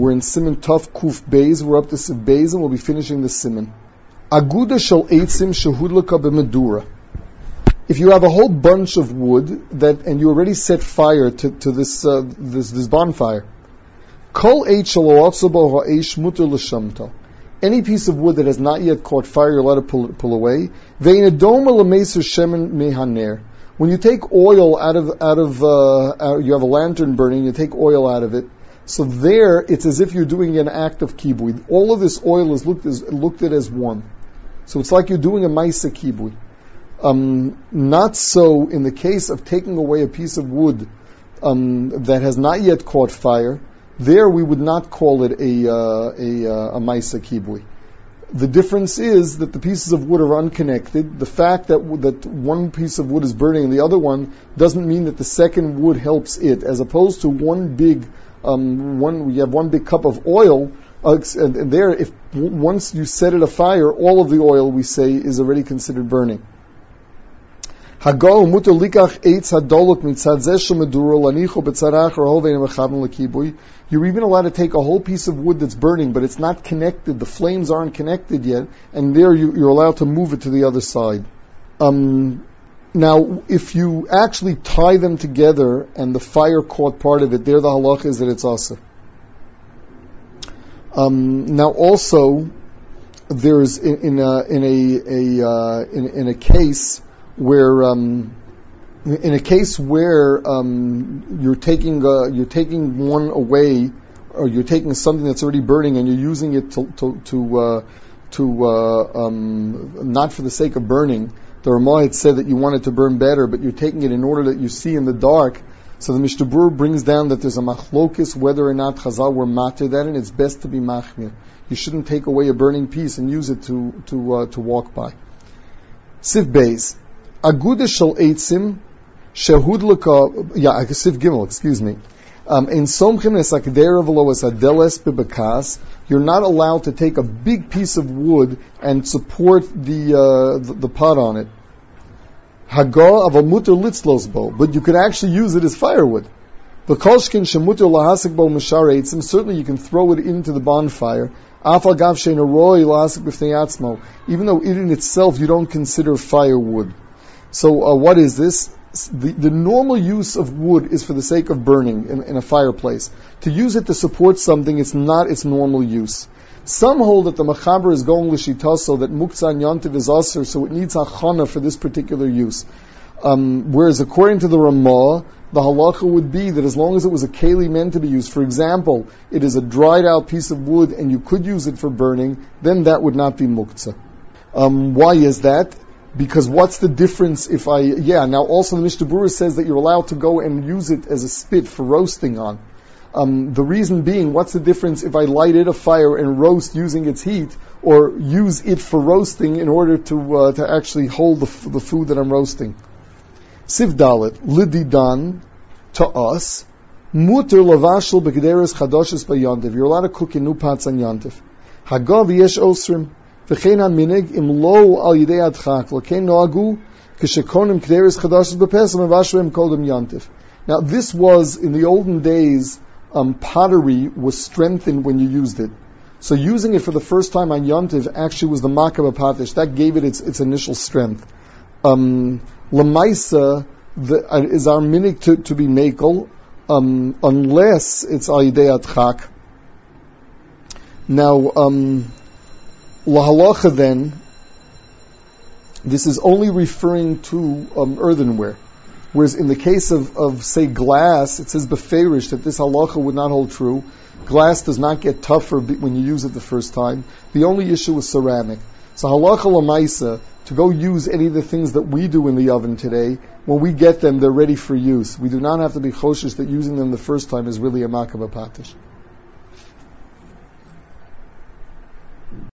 We're in Siman Tuf Kuf Beis. We're up to Beis and we'll be finishing the Siman. Aguda shel eitzim shehudlaka b'medura. If you have a whole bunch of wood that, and you already set fire to, to this, uh, this, this bonfire, kol eish muter l'shamto. Any piece of wood that has not yet caught fire, you're allowed to pull, pull away. shemen When you take oil out of, out of, uh, you have a lantern burning, you take oil out of it, so there, it's as if you're doing an act of kibui. All of this oil is looked, as, looked at as one. So it's like you're doing a maisa kibui. Um, not so in the case of taking away a piece of wood um, that has not yet caught fire. There we would not call it a uh, a, uh, a maisa kibui. The difference is that the pieces of wood are unconnected. The fact that that one piece of wood is burning and the other one doesn't mean that the second wood helps it, as opposed to one big um, one. You have one big cup of oil uh, and, and, there, if once you set it afire, all of the oil we say is already considered burning. You're even allowed to take a whole piece of wood that's burning, but it's not connected. The flames aren't connected yet, and there you, are allowed to move it to the other side. Um, now, if you actually tie them together and the fire caught part of it, there the halach is that it's asa. Um, now, also, there's in, in a in a, a uh, in, in, a case where um, in a case where um, you're taking uh, you're taking one away, or you're taking something that's already burning and you're using it to to to, uh, to uh, um, not for the sake of burning. The Ramah said that you want it to burn better, but you're taking it in order that you see in the dark so the Mishnah brings down that there's a machlokis whether or not Chazal were matter that, and it's best to be machmir. You shouldn't take away a burning piece and use it to to uh, to walk by. Siv Beis, Aguda shel eitzim shehud laka yeah Siv Gimel excuse me. Um, in somchim nesakdera v'lo es adeles bebekas, you're not allowed to take a big piece of wood and support the, uh, the, the pot on it. Hagar of a mutter litzlosbo, but you could actually use it as firewood. The kolshkin shemuter lahasik bo mishareitzim, certainly you can throw it into the bonfire. Afal gav roy lahasik b'fnei even though it in itself you don't consider firewood. So uh, what is this? The, the, normal use of wood is for the sake of burning in, in a fireplace. To use it to support something, it's not its normal use. Some hold that the Machaber is going l'shitaso that muktzah and yontiv is aser, so it needs achana for this particular use. Um, whereas according to the Ramah, the halacha would be that as long as it was a keli meant to be used, for example, it is a dried out piece of wood and you could use it for burning, then that would not be muktzah. Um, why is that? Because what's the difference if I, yeah, now also the Mishnah Berurah says that you're allowed to go and use it as a spit for roasting on. Um, the reason being, what's the difference if I light it a fire and roast using its heat, or use it for roasting in order to uh, to actually hold the, f- the food that I'm roasting? Siv Dalit lididan to us muter lavashel begederes chadoshes bayantiv. You're allowed to cook in new pots on yantiv. Hagav yesh osrim minig im lo al yidei adchak v'kein noagu kishekonim kederes chadoshes bepesam avashrim kodim yantiv. Now this was in the olden days um, pottery was strengthened when you used it. So using it for the first time on Yontiv actually was the Makaba Patish. That gave it its, its initial strength. Um, Lamaisa uh, is our minik to, to be makel, um, unless it's Atchak. Now, um, Lahalacha then, this is only referring to um, earthenware. Whereas in the case of, of say glass, it says beferish that this halacha would not hold true. Glass does not get tougher when you use it the first time. The only issue is ceramic. So halacha lamaisa to go use any of the things that we do in the oven today. When we get them, they're ready for use. We do not have to be choshish that using them the first time is really a makabah patish.